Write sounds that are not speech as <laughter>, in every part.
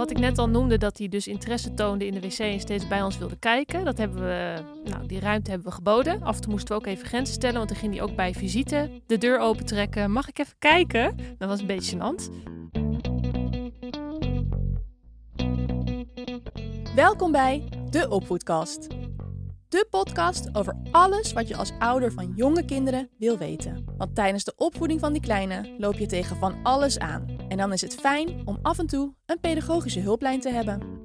Wat ik net al noemde, dat hij dus interesse toonde in de wc en steeds bij ons wilde kijken. Dat hebben we, nou, die ruimte hebben we geboden. Af en toe moesten we ook even grenzen stellen, want dan ging hij ook bij visite de deur opentrekken. Mag ik even kijken? Dat was een beetje gênant. Welkom bij De Opvoedkast. De podcast over alles wat je als ouder van jonge kinderen wil weten. Want tijdens de opvoeding van die kleine loop je tegen van alles aan. En dan is het fijn om af en toe een pedagogische hulplijn te hebben.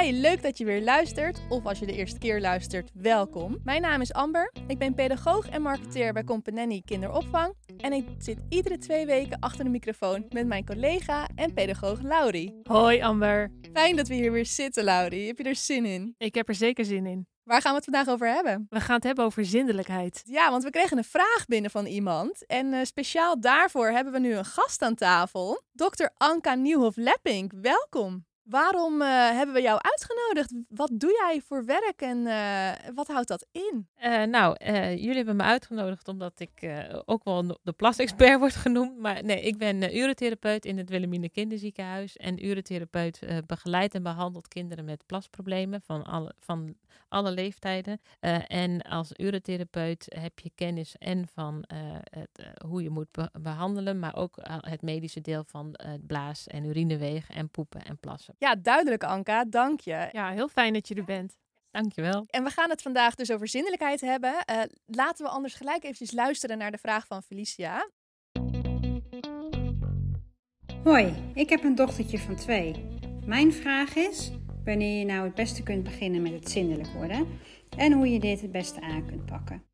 Hi, leuk dat je weer luistert. Of als je de eerste keer luistert, welkom. Mijn naam is Amber. Ik ben pedagoog en marketeer bij Companelli Kinderopvang. En ik zit iedere twee weken achter de microfoon met mijn collega en pedagoog Laurie. Hoi Amber. Fijn dat we hier weer zitten, Laurie. Heb je er zin in? Ik heb er zeker zin in. Waar gaan we het vandaag over hebben? We gaan het hebben over zindelijkheid. Ja, want we kregen een vraag binnen van iemand. En uh, speciaal daarvoor hebben we nu een gast aan tafel. Dr. Anka Nieuwhof-Lepping, welkom. Waarom uh, hebben we jou uitgenodigd? Wat doe jij voor werk en uh, wat houdt dat in? Uh, nou, jullie hebben me uitgenodigd omdat ik ook wel de plasexpert word genoemd. Maar nee, ik ben urotherapeut in het Wilhelmine Kinderziekenhuis. En urotherapeut begeleidt en behandelt kinderen met plasproblemen van alle, van alle leeftijden. en als urotherapeut heb je kennis en van het, hoe je moet be behandelen, maar ook het medische deel van blaas- en urinewegen en poepen en plassen. Ja, duidelijk Anka, dank je. Ja, heel fijn dat je er bent. Dankjewel. En we gaan het vandaag dus over zinnelijkheid hebben. Uh, laten we anders gelijk eventjes luisteren naar de vraag van Felicia. Hoi, ik heb een dochtertje van twee. Mijn vraag is wanneer je nou het beste kunt beginnen met het zindelijk worden en hoe je dit het beste aan kunt pakken.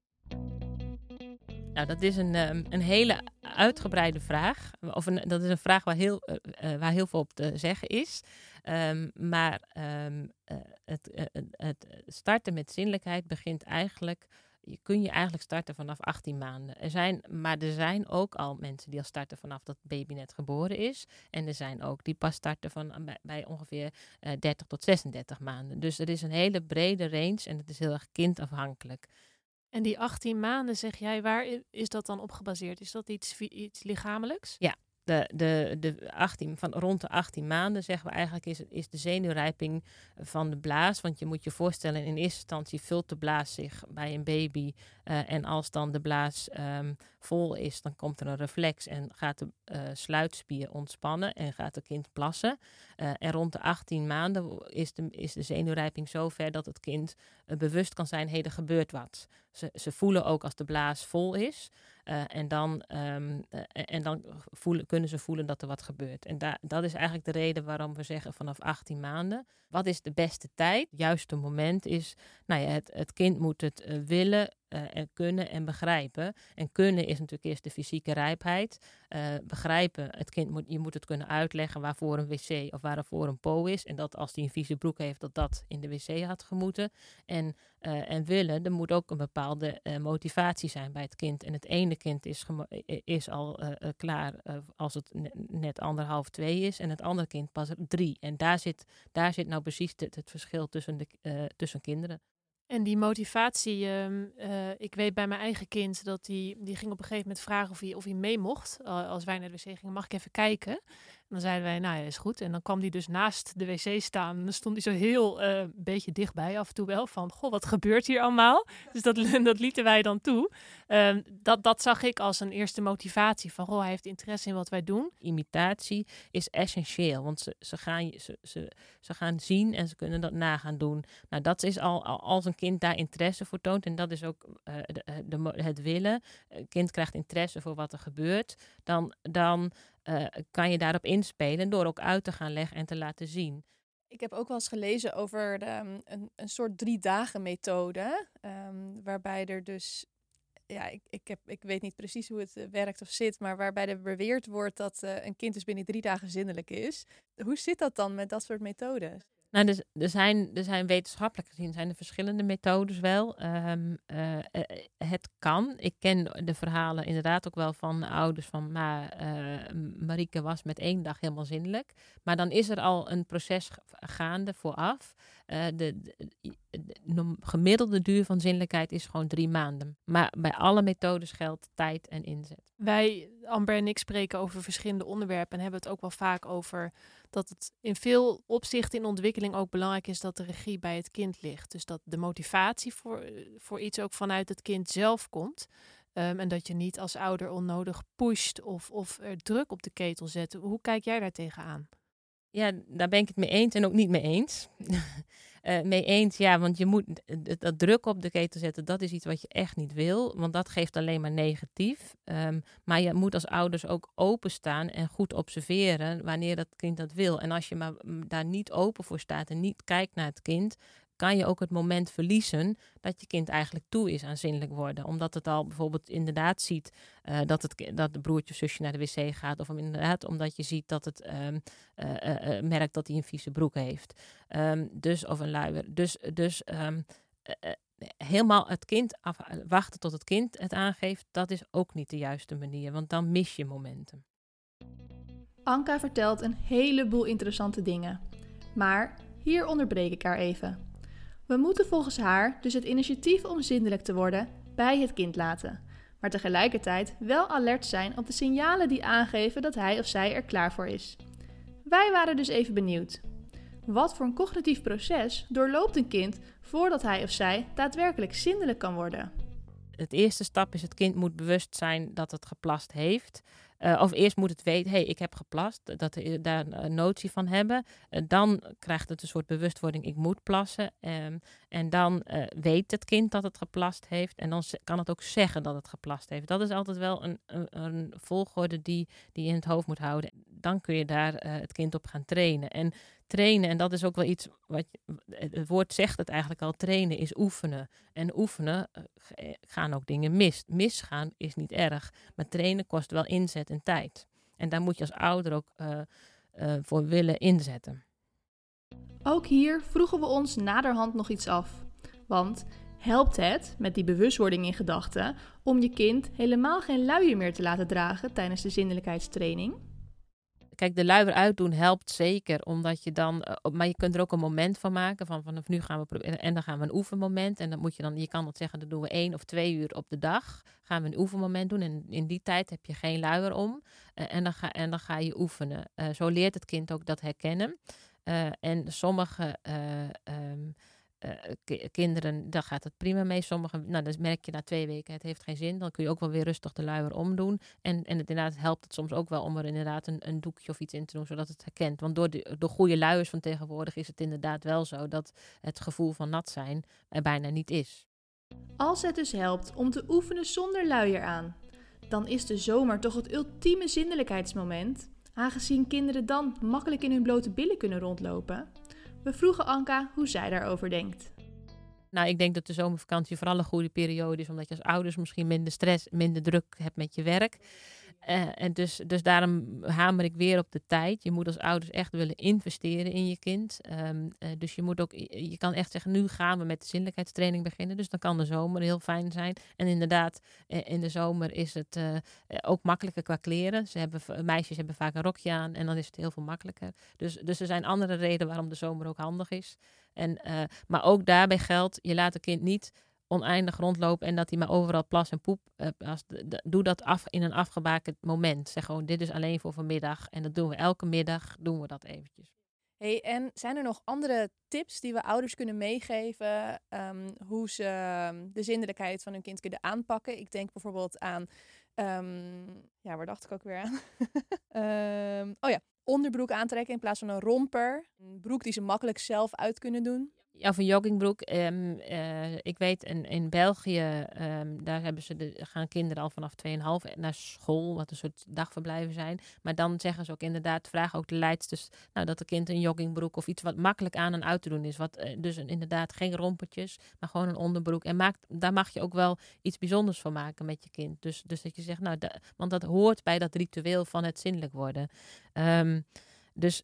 Nou, dat is een, um, een hele uitgebreide vraag. Of een, dat is een vraag waar heel, uh, waar heel veel op te zeggen is. Um, maar um, uh, het, uh, het, starten met zinnelijkheid begint eigenlijk. Je kun je eigenlijk starten vanaf 18 maanden. Er zijn, maar er zijn ook al mensen die al starten vanaf dat baby net geboren is. En er zijn ook die pas starten van, bij, bij ongeveer 30 tot 36 maanden. Dus er is een hele brede range en het is heel erg kindafhankelijk. En die 18 maanden, zeg jij, waar is dat dan op gebaseerd? Is dat iets, iets lichamelijks? Ja, de, de, de 18, van rond de 18 maanden zeggen we eigenlijk is, is de zenuwrijping van de blaas. Want je moet je voorstellen, in eerste instantie vult de blaas zich bij een baby. Uh, en als dan de blaas um, vol is, dan komt er een reflex en gaat de uh, sluitspier ontspannen en gaat het kind plassen. Uh, en rond de 18 maanden is de, is de zenuwrijping zo ver dat het kind bewust kan zijn, hé, er gebeurt wat. Ze, ze voelen ook als de blaas vol is. Uh, en dan, um, uh, en dan voelen, kunnen ze voelen dat er wat gebeurt. En da dat is eigenlijk de reden waarom we zeggen vanaf 18 maanden. Wat is de beste tijd? Het juiste moment is, nou ja, het, het kind moet het uh, willen en kunnen en begrijpen. En kunnen is natuurlijk eerst de fysieke rijpheid. begrijpen, het kind moet, je moet het kunnen uitleggen waarvoor een wc of waarvoor een po is. En dat als hij een vieze broek heeft, dat dat in de wc had gemoeten. En, en willen, er moet ook een bepaalde motivatie zijn bij het kind. En het ene kind is, is al klaar als het net anderhalf, twee is. En het andere kind pas drie. En daar zit, daar zit nou precies het, het verschil tussen, de, tussen kinderen. En die motivatie, uh, uh, ik weet bij mijn eigen kind dat die, die ging op een gegeven moment vragen of hij, of hij mee mocht. Uh, als wij naar de wc gingen, mag ik even kijken? Dan zeiden wij, nou ja, is goed. En dan kwam hij dus naast de wc staan. Dan stond hij zo heel een uh, beetje dichtbij af en toe wel. Van, goh, wat gebeurt hier allemaal? Dus dat, <laughs> dat lieten wij dan toe. Ehm, dat, dat zag ik als een eerste motivatie. Van, goh, hij heeft interesse in wat wij doen. Imitatie is essentieel. Want ze, ze, gaan, ze, ze, ze gaan zien en ze kunnen dat na gaan doen. Nou, dat is al, al als een kind daar interesse voor toont. En dat is ook uh, de, de, het willen. Een kind krijgt interesse voor wat er gebeurt. Dan... dan uh, kan je daarop inspelen door ook uit te gaan leggen en te laten zien. Ik heb ook wel eens gelezen over de, een, een soort drie dagen methode, um, waarbij er dus, ja, ik, ik, heb, ik weet niet precies hoe het werkt of zit, maar waarbij er beweerd wordt dat uh, een kind dus binnen drie dagen zinnelijk is. Hoe zit dat dan met dat soort methodes? Nou, er, er, zijn, er zijn wetenschappelijk gezien zijn er verschillende methodes wel. Um, uh, het kan. Ik ken de verhalen inderdaad ook wel van ouders van maar uh, Marieke was met één dag helemaal zinnelijk. Maar dan is er al een proces gaande vooraf. De, de, gemiddelde duur van zinnelijkheid is gewoon drie maanden. Maar bij alle methodes geldt tijd en inzet. Wij, Amber en ik, spreken over verschillende onderwerpen en hebben het ook wel vaak over dat het in veel opzichten in ontwikkeling ook belangrijk is dat de regie bij het kind ligt. Dus dat de motivatie voor, voor iets ook vanuit het kind zelf komt. Um, en dat je niet als ouder onnodig pusht of, of er druk op de ketel zet. Hoe kijk jij daar tegenaan? Ja, daar ben ik het mee eens en ook niet mee eens. <laughs> uh, mee eens, ja, want je moet dat druk op de ketel zetten, dat is iets wat je echt niet wil, want dat geeft alleen maar negatief. Um, maar je moet als ouders ook openstaan en goed observeren wanneer dat kind dat wil. En als je maar daar niet open voor staat en niet kijkt naar het kind, kan je ook het moment verliezen dat je kind eigenlijk toe is aan zinnelijk worden. Omdat het al bijvoorbeeld inderdaad ziet uh, dat, het, dat de broertje zusje naar de wc gaat. Of inderdaad omdat je ziet dat het um, uh, uh, merkt dat hij een vieze broek heeft. Um, dus, of een luier. Dus, dus um, helemaal het kind af, wachten tot het kind het aangeeft, dat is ook niet de juiste manier. Want dan mis je momentum. Anka vertelt een heleboel interessante dingen. Maar hier onderbreek ik haar even. We moeten volgens haar dus het initiatief om zindelijk te worden bij het kind laten, maar tegelijkertijd wel alert zijn op de signalen die aangeven dat hij of zij er klaar voor is. Wij waren dus even benieuwd. Wat voor een cognitief proces doorloopt een kind voordat hij of zij daadwerkelijk zindelijk kan worden? Het eerste stap is het kind moet bewust zijn dat het geplast heeft. Uh, of eerst moet het weten, hey, ik heb geplast, dat daar een notie van hebben. Uh, dan krijgt het een soort bewustwording, ik moet plassen. Um, en dan weet het kind dat het geplast heeft. En dan kan het ook zeggen dat het geplast heeft. Dat is altijd wel een, een, een volgorde die, die je in het hoofd moet houden. Dan kun je daar het kind op gaan trainen. En trainen, en dat is ook wel iets wat het woord zegt het eigenlijk al, trainen is oefenen. En oefenen gaan ook dingen mis. Misgaan is niet erg, maar trainen kost wel inzet en tijd. En daar moet je als ouder ook voor willen inzetten. Ook hier vroegen we ons naderhand nog iets af. Want helpt het, met die bewustwording in gedachten, om je kind helemaal geen luier meer te laten dragen tijdens de zindelijkheidstraining? Kijk, de luier uitdoen helpt zeker, omdat je dan, uh, maar je kunt er ook een moment van maken, van vanaf nu gaan we proberen, en dan gaan we een oefenmoment, en dan moet je dan, je kan dat zeggen, dat doen we één of twee uur op de dag, gaan we een oefenmoment doen, en in die tijd heb je geen luier om, uh, en, dan ga, en dan ga je oefenen. Uh, zo leert het kind ook dat herkennen. en sommige um, uh, kinderen, daar gaat het prima mee. Sommigen, nou, dan merk je na twee weken, het heeft geen zin. Dan kun je ook wel weer rustig de luier omdoen. En, en inderdaad helpt het soms ook wel om er inderdaad een, een doekje of iets in te doen, zodat het herkent. Want door de, de goede luiers van tegenwoordig is het inderdaad wel zo dat het gevoel van nat zijn er bijna niet is. Als het dus helpt om te oefenen zonder luier aan, dan is de zomer toch het ultieme zindelijkheidsmoment, aangezien kinderen dan makkelijk in hun blote billen kunnen rondlopen. We vroegen Anka hoe zij daarover denkt. Nou, ik denk dat de zomervakantie vooral een goede periode is, omdat je als ouders misschien minder stress, minder druk hebt met je werk. Uh, en dus, dus daarom hamer ik weer op de tijd. Je moet als ouders echt willen investeren in je kind. Um, uh, dus je moet ook, je kan echt zeggen, nu gaan we met de zinnelijkheidstraining beginnen. Dus dan kan de zomer heel fijn zijn. En inderdaad, uh, in de zomer is het ook makkelijker qua kleren. Ze hebben, meisjes hebben vaak een rokje aan en dan is het heel veel makkelijker. Dus, dus er zijn andere redenen waarom de zomer ook handig is. En, maar ook daarbij geldt, je laat het kind niet oneindig rondlopen en dat hij maar overal plas en poep. Uh, als doe dat af in een afgebakend moment. Zeg gewoon, dit is alleen voor vanmiddag. En dat doen we elke middag, doen we dat eventjes. Hey, en zijn er nog andere tips die we ouders kunnen meegeven um, hoe ze ehm, de zindelijkheid van hun kind kunnen aanpakken? Ik denk bijvoorbeeld aan, um, ja, waar dacht ik ook weer aan? <laughs> oh ja, onderbroek aantrekken in plaats van een romper. Een broek die ze makkelijk zelf uit kunnen doen. Of een joggingbroek. Um, uh, ik weet in, in België, um, daar hebben ze de, gaan kinderen al vanaf 2,5 naar school, wat een soort dagverblijven zijn. Maar dan zeggen ze ook inderdaad, vragen ook de leidsters, nou, dat de kind een joggingbroek of iets wat makkelijk aan en uit te doen is. Wat, uh, dus inderdaad geen rompertjes, maar gewoon een onderbroek. En maakt, daar mag je ook wel iets bijzonders van maken met je kind. Dus, dus dat je zegt, nou, want dat hoort bij dat ritueel van het zinnelijk worden. Um, dus,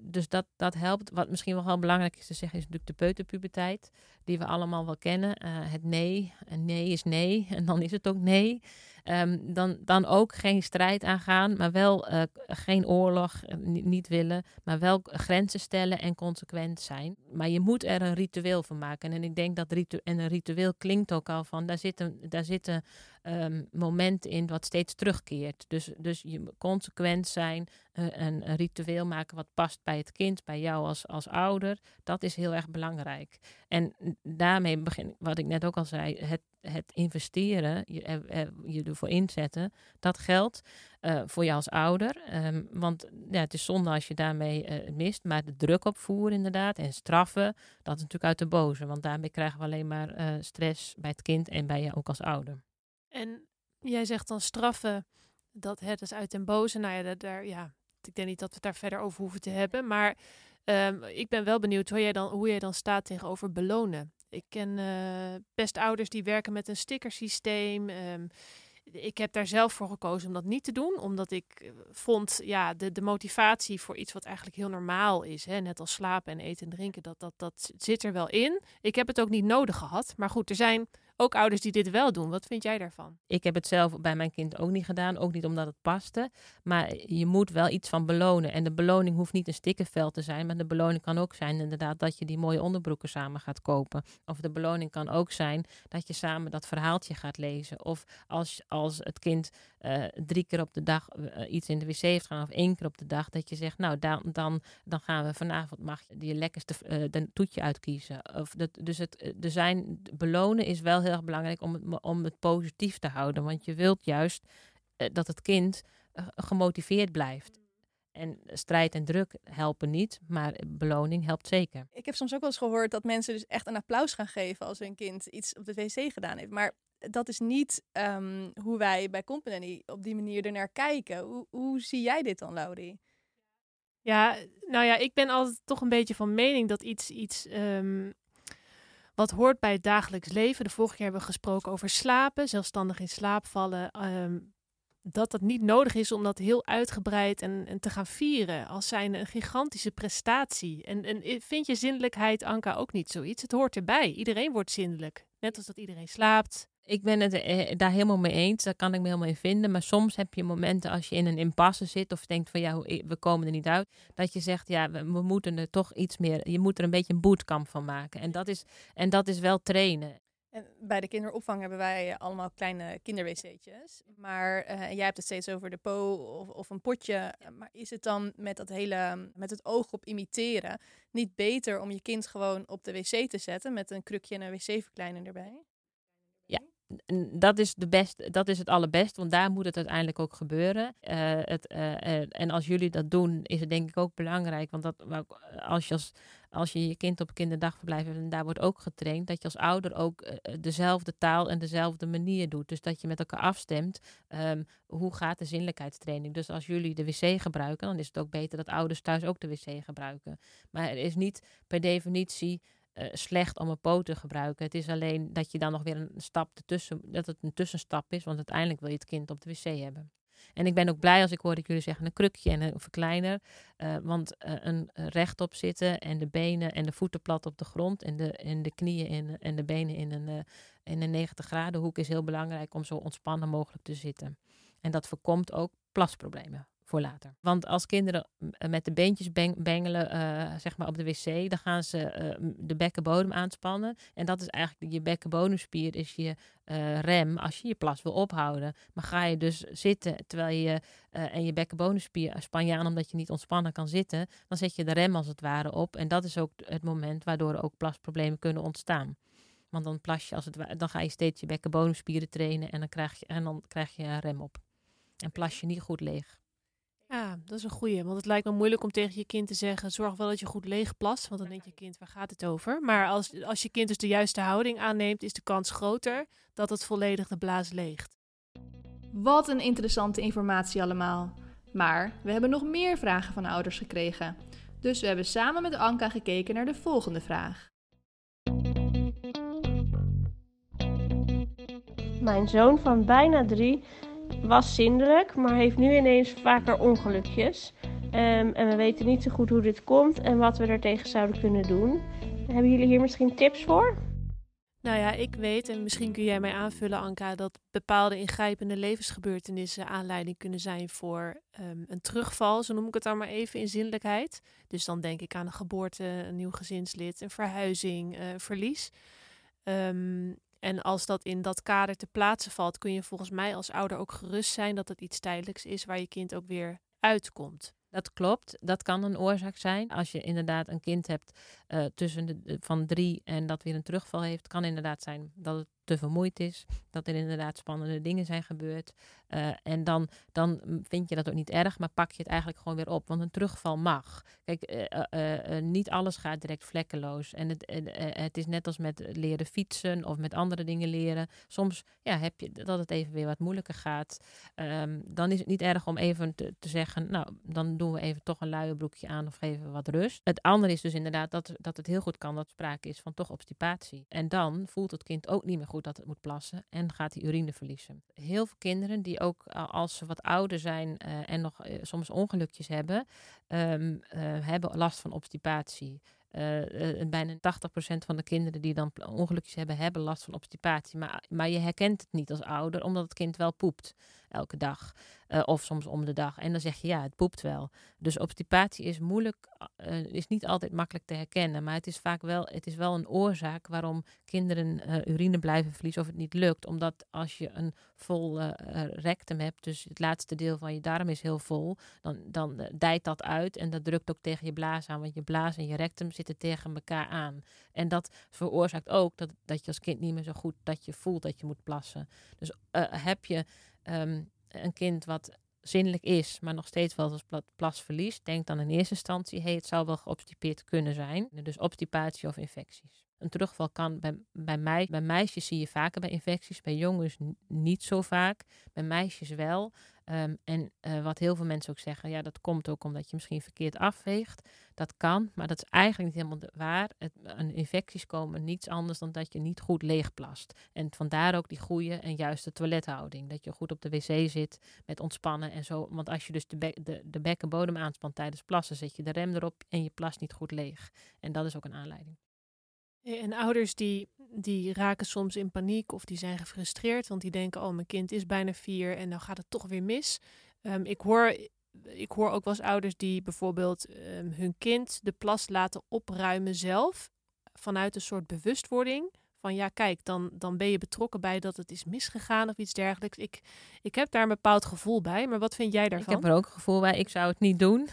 dus dat, dat helpt. Wat misschien wel heel belangrijk is te zeggen, is natuurlijk de peuterpuberteit. Die we allemaal wel kennen. Uh, het nee. En nee is nee. En dan is het ook nee. Ehm, dan, dan ook geen strijd aangaan, maar wel eh, geen oorlog eh, niet, willen, maar wel grenzen stellen en consequent zijn. Maar je moet er een ritueel van maken. En ik denk dat ritu en een ritueel klinkt ook al van, daar zitten, daar zitten um, momenten in wat steeds terugkeert. Dus, dus je consequent zijn, uh, een, een, ritueel maken wat past bij het kind, bij jou als, als ouder, dat is heel erg belangrijk. En daarmee begin, wat ik net ook al zei, het, het investeren, je, je ervoor inzetten, dat geldt uh, voor jou als ouder. Um, want ja, het is zonde als je daarmee mist, maar de druk opvoeren inderdaad en straffen, dat is natuurlijk uit de boze. Want daarmee krijgen we alleen maar stress bij het kind en bij je ook als ouder. En jij zegt dan straffen, dat het is uit den boze. Nou ja, dat, daar, ja, ik denk niet dat we het daar verder over hoeven te hebben. Maar um, ik ben wel benieuwd hoe jij, dan, hoe jij dan staat tegenover belonen. Ik ken uh, best ouders die werken met een stickersysteem. Um, ik heb daar zelf voor gekozen om dat niet te doen, omdat ik vond, ja, de, de motivatie voor iets wat eigenlijk heel normaal is, hè, net als slapen en eten en drinken, dat, dat, dat zit er wel in. Ik heb het ook niet nodig gehad, maar goed, er zijn ook ouders die dit wel doen. Wat vind jij daarvan? Ik heb het zelf bij mijn kind ook niet gedaan. Ook niet omdat het paste. Maar je moet wel iets van belonen. En de beloning hoeft niet een stikkenveld te zijn. Maar de beloning kan ook zijn inderdaad dat je die mooie onderbroeken samen gaat kopen. Of de beloning kan ook zijn dat je samen dat verhaaltje gaat lezen. Of als, als het kind uh, drie keer op de dag uh, iets in de wc heeft gedaan. Of één keer op de dag. Dat je zegt nou dan, dan, dan gaan we vanavond mag je die lekkerste uh, toetje uitkiezen. Of dat, dus het, er zijn, belonen is wel heel heel erg belangrijk om het, om het positief te houden. Want je wilt juist uh, dat het kind uh, gemotiveerd blijft. En strijd en druk helpen niet, maar beloning helpt zeker. Ik heb soms ook wel eens gehoord dat mensen dus echt een applaus gaan geven als hun kind iets op de wc gedaan heeft. Maar dat is niet um, hoe wij bij Company op die manier ernaar kijken. Hoe, hoe zie jij dit dan, Laurie? Ja, nou ja, ik ben altijd toch een beetje van mening dat iets, iets um, wat hoort bij het dagelijks leven. De vorige keer hebben we gesproken over slapen, zelfstandig in slaap vallen. Um, dat dat niet nodig is om dat heel uitgebreid en, en te gaan vieren als zijn een gigantische prestatie. En, en vind je zindelijkheid, Anka, ook niet zoiets? Het hoort erbij. Iedereen wordt zindelijk. Net als dat iedereen slaapt, ik ben het eh, daar helemaal mee eens. Daar kan ik me helemaal in vinden. Maar soms heb je momenten als je in een impasse zit of denkt van ja, we komen er niet uit. Dat je zegt ja, we, we moeten er toch iets meer. Je moet er een beetje een bootcamp van maken. En dat is, en dat is wel trainen. En bij de kinderopvang hebben wij allemaal kleine kinderwc'tjes. Maar uh, jij hebt het steeds over de po of, of, een potje. Maar is het dan met dat hele, met het oog op imiteren, niet beter om je kind gewoon op de wc te zetten met een krukje en een wc-verkleiner erbij? Dat is, de best, dat is het allerbest, want daar moet het uiteindelijk ook gebeuren. Uh, het, uh, en als jullie dat doen, is het denk ik ook belangrijk. Want dat, als, je als, als je je kind op kinderdagverblijf hebt en daar wordt ook getraind, dat je als ouder ook dezelfde taal en dezelfde manier doet. Dus dat je met elkaar afstemt, um, hoe gaat de zinnelijkheidstraining. Dus als jullie de wc gebruiken, dan is het ook beter dat ouders thuis ook de wc gebruiken. Maar er is niet per definitie slecht om een poot te gebruiken. Het is alleen dat je dan nog weer een stap ertussen, dat het een tussenstap is, want uiteindelijk wil je het kind op de wc hebben. En ik ben ook blij als ik hoor dat jullie zeggen een krukje en een verkleiner. Uh, want uh, een rechtop zitten en de benen en de voeten plat op de grond en de, en de knieën in, en de benen in een, in een 90 graden hoek is heel belangrijk om zo ontspannen mogelijk te zitten. En dat voorkomt ook plasproblemen voor later. Want als kinderen eh, met de beentjes bengelen, uh, zeg maar op de wc, dan gaan ze uh, de bekkenbodem aanspannen. En dat is eigenlijk je bekkenbodemspier, is je rem als je je plas wil ophouden. Maar ga je dus zitten terwijl je en je bekkenbodemspier span je aan omdat je niet ontspannen kan zitten, dan zet je de rem als het ware op. En dat is ook het moment waardoor ook plasproblemen kunnen ontstaan. Want dan plas je als het ware, dan ga je steeds je bekkenbodemspieren trainen en dan krijg je, en dan krijg je rem op. En plas je niet goed leeg. Ja, dat is een goeie. Want het lijkt me moeilijk om tegen je kind te zeggen: zorg wel dat je goed leeg plast. Want dan denkt je kind, waar gaat het over? Maar als, als je kind dus de juiste houding aanneemt, is de kans groter dat het volledig de blaas leegt. Wat een interessante informatie allemaal. Maar we hebben nog meer vragen van ouders gekregen. Dus we hebben samen met Anka gekeken naar de volgende vraag. Mijn zoon van bijna drie was zindelijk, maar heeft nu ineens vaker ongelukjes. Um, en we weten niet zo goed hoe dit komt en wat we er tegen zouden kunnen doen. Hebben jullie hier misschien tips voor? Nou ja, ik weet, en misschien kun jij mij aanvullen, Anka, dat bepaalde ingrijpende levensgebeurtenissen aanleiding kunnen zijn voor ehm, een terugval, zo noem ik het dan maar even in zinnelijkheid. Dus dan denk ik aan een geboorte, een nieuw gezinslid, een verhuizing, uh, verlies. Um, en als dat in dat kader te plaatsen valt, kun je volgens mij als ouder ook gerust zijn dat het iets tijdelijks is waar je kind ook weer uitkomt. Dat klopt, dat kan een oorzaak zijn. Als je inderdaad een kind hebt uh, tussen de, van drie en dat weer een terugval heeft, kan inderdaad zijn dat het te vermoeid is, dat er inderdaad spannende dingen zijn gebeurd. Uh, en dan, dan vind je dat ook niet erg, maar pak je het eigenlijk gewoon weer op, want een terugval mag. Kijk, uh, niet alles gaat direct vlekkeloos. En het, het is net als met leren fietsen of met andere dingen leren. Soms ja, heb je dat het even weer wat moeilijker gaat. Um, dan is het niet erg om even te, te, zeggen, nou, dan doen we even toch een luie broekje aan of geven wat rust. Het andere is dus inderdaad dat, dat het heel goed kan dat sprake is van toch obstipatie. En dan voelt het kind ook niet meer goed dat het moet plassen en gaat hij urine verliezen. Heel veel kinderen die ook als ze wat ouder zijn uh, en nog uh, soms ongelukjes hebben, uh, hebben last van obstipatie. Bijna 80% van de kinderen die dan ongelukjes hebben, hebben last van obstipatie. Maar, maar je herkent het niet als ouder, omdat het kind wel poept elke dag. Uh, of soms om de dag. En dan zeg je ja, het poept wel. Dus obstipatie is moeilijk, uh, is niet altijd makkelijk te herkennen. Maar het is vaak wel, het is wel een oorzaak waarom kinderen uh, urine blijven verliezen of het niet lukt. Omdat als je een vol rectum hebt, dus het laatste deel van je darm is heel vol, dan, dan dijt dat uit en dat drukt ook tegen je blaas aan. Want je blaas en je rectum zitten tegen elkaar aan. En dat veroorzaakt ook dat, dat je als kind niet meer zo goed dat je voelt dat je moet plassen. Dus heb je um, een kind wat zinnelijk is, maar nog steeds wel als plas verliest, denk dan in eerste instantie, hey, het zou wel geobstipeerd kunnen zijn. Dus obstipatie of infecties. Een terugval kan bij, bij, mij, bij meisjes zie je vaker bij infecties, bij jongens niet zo vaak, bij meisjes wel. Um, en uh, wat heel veel mensen ook zeggen, ja, dat komt ook omdat je misschien verkeerd afweegt. Dat kan, maar dat is eigenlijk niet helemaal waar. Het, een infecties komen niets anders dan dat je niet goed leegplast. En vandaar ook die goede en juiste toilethouding. Dat je goed op de wc zit met ontspannen en zo. Want als je dus de, be de, de bekkenbodem aanspant tijdens plassen, zet je de rem erop en je plast niet goed leeg. En dat is ook een aanleiding. En ouders die, die raken soms in paniek of die zijn gefrustreerd, want die denken, oh mijn kind is bijna vier en dan gaat het toch weer mis. Um, ik, hoor, ik hoor ook wel eens ouders die bijvoorbeeld um, hun kind de plas laten opruimen zelf, vanuit een soort bewustwording. Van ja, kijk, dan, dan ben je betrokken bij dat het is misgegaan of iets dergelijks. Ik, ik heb daar een bepaald gevoel bij, maar wat vind jij daarvan? Ik heb er ook een gevoel bij. Ik zou het niet doen.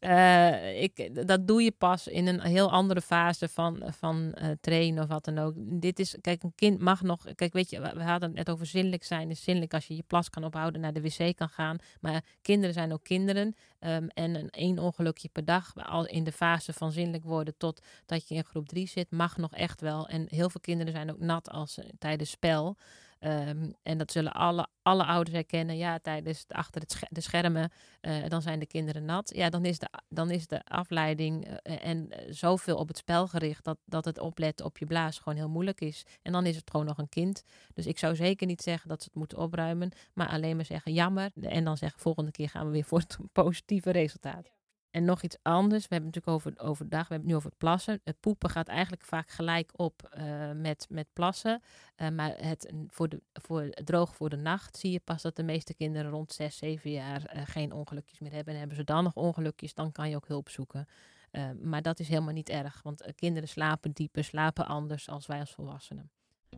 Uh, ik, dat doe je pas in een heel andere fase van, van uh, trainen of wat dan ook. Dit is, kijk, een kind mag nog. Kijk, weet je, we hadden het net over zinnelijk zijn. Is zinnelijk als je je plas kan ophouden, naar de wc kan gaan. Maar kinderen zijn ook kinderen. Um, en een één ongelukje per dag, al in de fase van zinnelijk worden tot dat je in groep drie zit, mag nog echt wel. En heel veel kinderen zijn ook nat als tijdens spel. Um, en dat zullen alle, alle ouders herkennen. Ja, tijdens het, achter het de schermen, uh, dan zijn de kinderen nat. Ja, dan is de, dan is de afleiding uh, en uh, zoveel op het spel gericht dat, dat het opletten op je blaas gewoon heel moeilijk is. En dan is het gewoon nog een kind. Dus ik zou zeker niet zeggen dat ze het moeten opruimen, maar alleen maar zeggen jammer. En dan zeggen volgende keer gaan we weer voor het <laughs> positieve resultaat. En nog iets anders. We hebben het natuurlijk over overdag, we hebben het nu over het plassen. Het poepen gaat eigenlijk vaak gelijk op uh, met, met plassen. Uh, maar het, voor, de, voor droog voor de nacht zie je pas dat de meeste kinderen rond 6, 7 jaar uh, geen ongelukjes meer hebben. En hebben ze dan nog ongelukjes, dan kan je ook hulp zoeken. maar dat is helemaal niet erg, want kinderen slapen dieper, slapen anders als wij als volwassenen.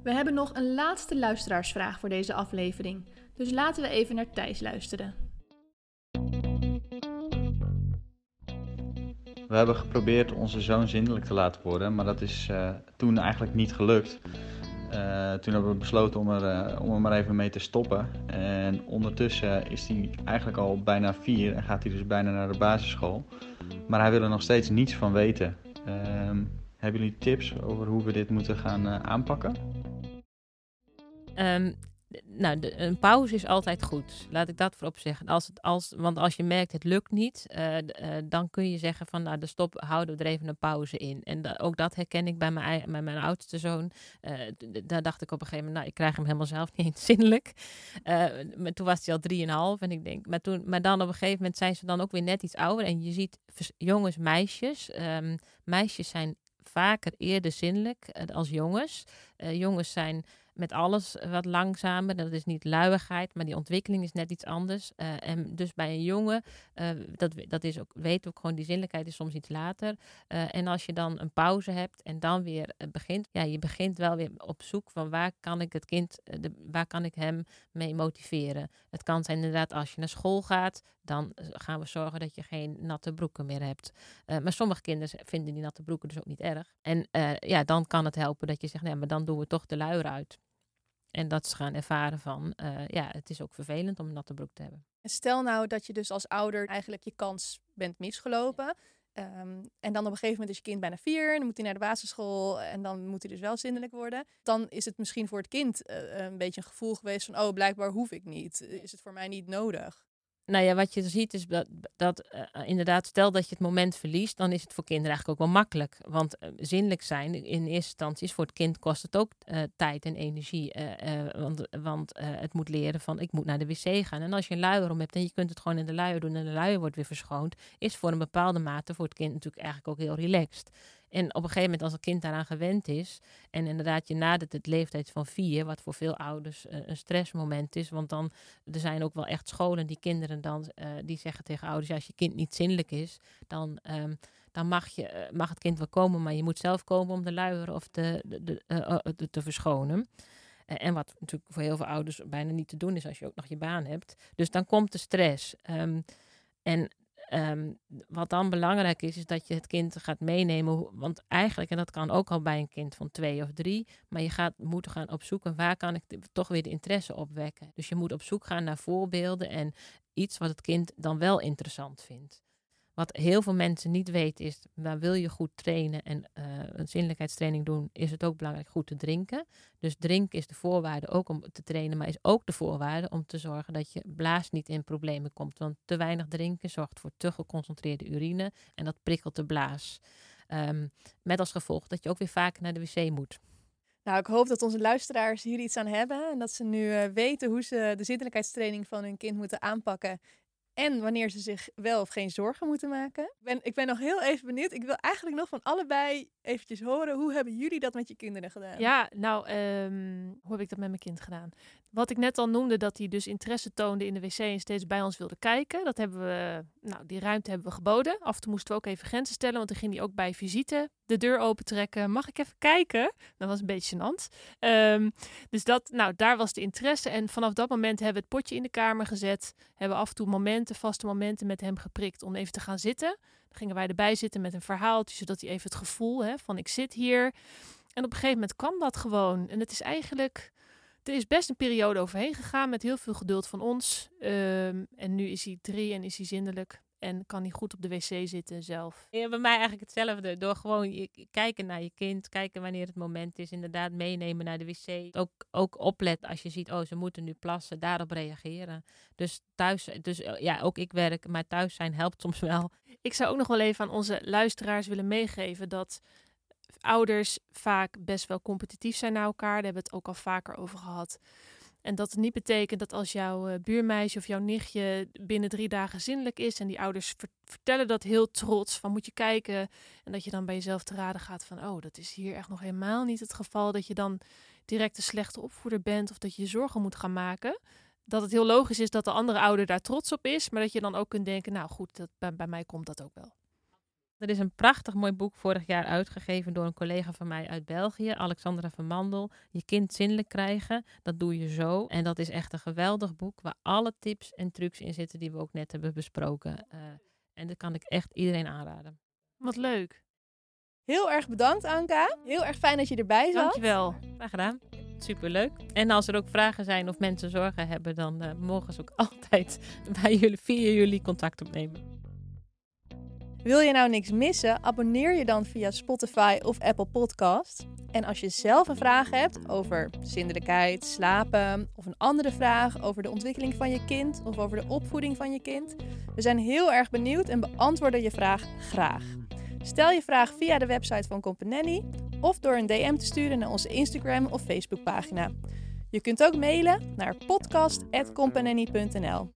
We hebben nog een laatste luisteraarsvraag voor deze aflevering. Dus laten we even naar Thijs luisteren. We hebben geprobeerd onze zoon zindelijk te laten worden, maar dat is uh, toen eigenlijk niet gelukt. Uh, toen hebben we besloten om er, uh, om er maar even mee te stoppen. En ondertussen is hij eigenlijk al bijna vier en gaat hij dus bijna naar de basisschool. Maar hij wil er nog steeds niets van weten. Ehm, hebben jullie tips over hoe we dit moeten gaan aanpakken? Um, nou, een pauze is altijd goed. Laat ik dat voorop zeggen. Als het, als, want als je merkt het lukt niet, uh, uh, dan kun je zeggen van nou, de stop, houden we er even een pauze in. En ook dat herken ik bij mijn, mijn oudste zoon. Uh, daar dacht ik op een gegeven moment, nou, ik krijg hem helemaal zelf <laughs> niet eens zinnelijk. toen was hij al drieënhalf en ik denk, maar, toen, maar dan op een gegeven moment zijn ze dan ook weer net iets ouder. En je ziet jongens, meisjes. Um, meisjes zijn vaker eerder zinnelijk als jongens. Jongens zijn met alles wat langzamer. Dat is niet luiigheid, maar die ontwikkeling is net iets anders. Uh, en dus bij een jongen, uh, dat, dat is ook, weten we ook gewoon, die zinnelijkheid is soms iets later. Uh, en als je dan een pauze hebt en dan weer begint, ja, je begint wel weer op zoek van waar kan ik het kind, de, waar kan ik hem mee motiveren. Het kan zijn inderdaad als je naar school gaat, dan gaan we zorgen dat je geen natte broeken meer hebt. maar sommige kinderen vinden die natte broeken dus ook niet erg. En ja, dan kan het helpen dat je zegt, nee, maar dan doen we toch de luier uit. En dat ze gaan ervaren van, uh, ja, het is ook vervelend om een natte broek te hebben. En stel nou dat je dus als ouder eigenlijk je kans bent misgelopen. Um, en dan op een gegeven moment is je kind bijna vier, dan moet hij naar de basisschool en dan moet hij dus wel zindelijk worden. Dan is het misschien voor het kind uh, een beetje een gevoel geweest van, oh, blijkbaar hoef ik niet. Is het voor mij niet nodig? Nou ja, wat je ziet is dat, dat uh, inderdaad, stel dat je het moment verliest, dan is het voor kinderen eigenlijk ook wel makkelijk. Want uh, zinnelijk zijn in eerste instantie is voor het kind kost het ook uh, tijd en energie. want want het moet leren van ik moet naar de wc gaan. En als je een luier om hebt en je kunt het gewoon in de luier doen en de luier wordt weer verschoond, is voor een bepaalde mate voor het kind natuurlijk eigenlijk ook heel relaxed. En op een gegeven moment, als een kind daaraan gewend is, en inderdaad je nadert het leeftijd van vier, wat voor veel ouders uh, een stressmoment is, want dan er zijn ook wel echt scholen die kinderen dan uh, die zeggen tegen ouders, ja, als je kind niet zinnelijk is, dan, um, dan mag, je, uh, mag het kind wel komen, maar je moet zelf komen om de luier of de, de, te verschonen. En wat natuurlijk voor heel veel ouders bijna niet te doen is als je ook nog je baan hebt. Dus dan komt de stress. Um, en Um, wat dan belangrijk is, is dat je het kind gaat meenemen. Want eigenlijk, en dat kan ook al bij een kind van twee of drie, maar je gaat moeten gaan opzoeken waar kan ik toch weer de interesse opwekken. Dus je moet op zoek gaan naar voorbeelden en iets wat het kind dan wel interessant vindt. Wat heel veel mensen niet weten is, waar wil je goed trainen en uh, een zinnelijkheidstraining doen, is het ook belangrijk goed te drinken. Dus drinken is de voorwaarde ook om te trainen, maar is ook de voorwaarde om te zorgen dat je blaas niet in problemen komt. Want te weinig drinken zorgt voor te geconcentreerde urine en dat prikkelt de blaas. Um, met als gevolg dat je ook weer vaker naar de wc moet. Nou, ik hoop dat onze luisteraars hier iets aan hebben en dat ze nu uh, weten hoe ze de zinnelijkheidstraining van hun kind moeten aanpakken en wanneer ze zich wel of geen zorgen moeten maken. Ik ben, ik ben nog heel even benieuwd. Ik wil eigenlijk nog van allebei eventjes horen. Hoe hebben jullie dat met je kinderen gedaan? Ja, nou, um, hoe heb ik dat met mijn kind gedaan? Wat ik net al noemde, dat hij dus interesse toonde in de wc en steeds bij ons wilde kijken. Dat hebben we, nou, die ruimte hebben we geboden. Af en toe moesten we ook even grenzen stellen, want dan ging hij ook bij visite de deur opentrekken. Mag ik even kijken? Dat was een beetje gênant. Um, dus dat, nou, daar was de interesse. En vanaf dat moment hebben we het potje in de kamer gezet. Hebben af en toe momenten, vaste momenten met hem geprikt om even te gaan zitten. Dan gingen wij erbij zitten met een verhaaltje, zodat hij even het gevoel hè, van ik zit hier. En op een gegeven moment kwam dat gewoon. En het is eigenlijk er is best een periode overheen gegaan met heel veel geduld van ons. Um, en nu is hij drie en is hij zindelijk. En kan hij goed op de wc zitten zelf. Ja, bij mij eigenlijk hetzelfde. Door gewoon kijken naar je kind. Kijken wanneer het moment is. Inderdaad meenemen naar de wc. Ook, ook opletten als je ziet, oh ze moeten nu plassen. Daarop reageren. Dus thuis, dus ja, ook ik werk. Maar thuis zijn helpt soms wel. Ik zou ook nog wel even aan onze luisteraars willen meegeven dat ouders vaak best wel competitief zijn naar elkaar. Daar hebben we het ook al vaker over gehad. En dat het niet betekent dat als jouw uh, buurmeisje of jouw nichtje binnen drie dagen zinnelijk is en die ouders vertellen dat heel trots van moet je kijken en dat je dan bij jezelf te raden gaat van oh dat is hier echt nog helemaal niet het geval dat je dan direct een slechte opvoeder bent of dat je je zorgen moet gaan maken. Dat het heel logisch is dat de andere ouder daar trots op is, maar dat je dan ook kunt denken nou goed dat, bij mij komt dat ook wel. Er is een prachtig mooi boek vorig jaar uitgegeven door een collega van mij uit België, Alexandra van Mandel. Je kind zinnelijk krijgen, dat doe je zo. En dat is echt een geweldig boek waar alle tips en trucs in zitten die we ook net hebben besproken. Uh, en dat kan ik echt iedereen aanraden. Wat leuk. Heel erg bedankt Anka. Heel erg fijn dat je erbij zat. Dankjewel. Graag gedaan. Superleuk. En als er ook vragen zijn of mensen zorgen hebben, dan uh, mogen ze ook <laughs> altijd bij jullie, via jullie contact opnemen. Wil je nou niks missen? Abonneer je dan via Spotify of Apple Podcast. En als je zelf een vraag hebt over zindelijkheid, slapen of een andere vraag over de ontwikkeling van je kind of over de opvoeding van je kind, we zijn heel erg benieuwd en beantwoorden je vraag graag. Stel je vraag via de website van Companelli of door een DM te sturen naar onze Instagram of Facebook pagina. Je kunt ook mailen naar podcast.companelli.nl.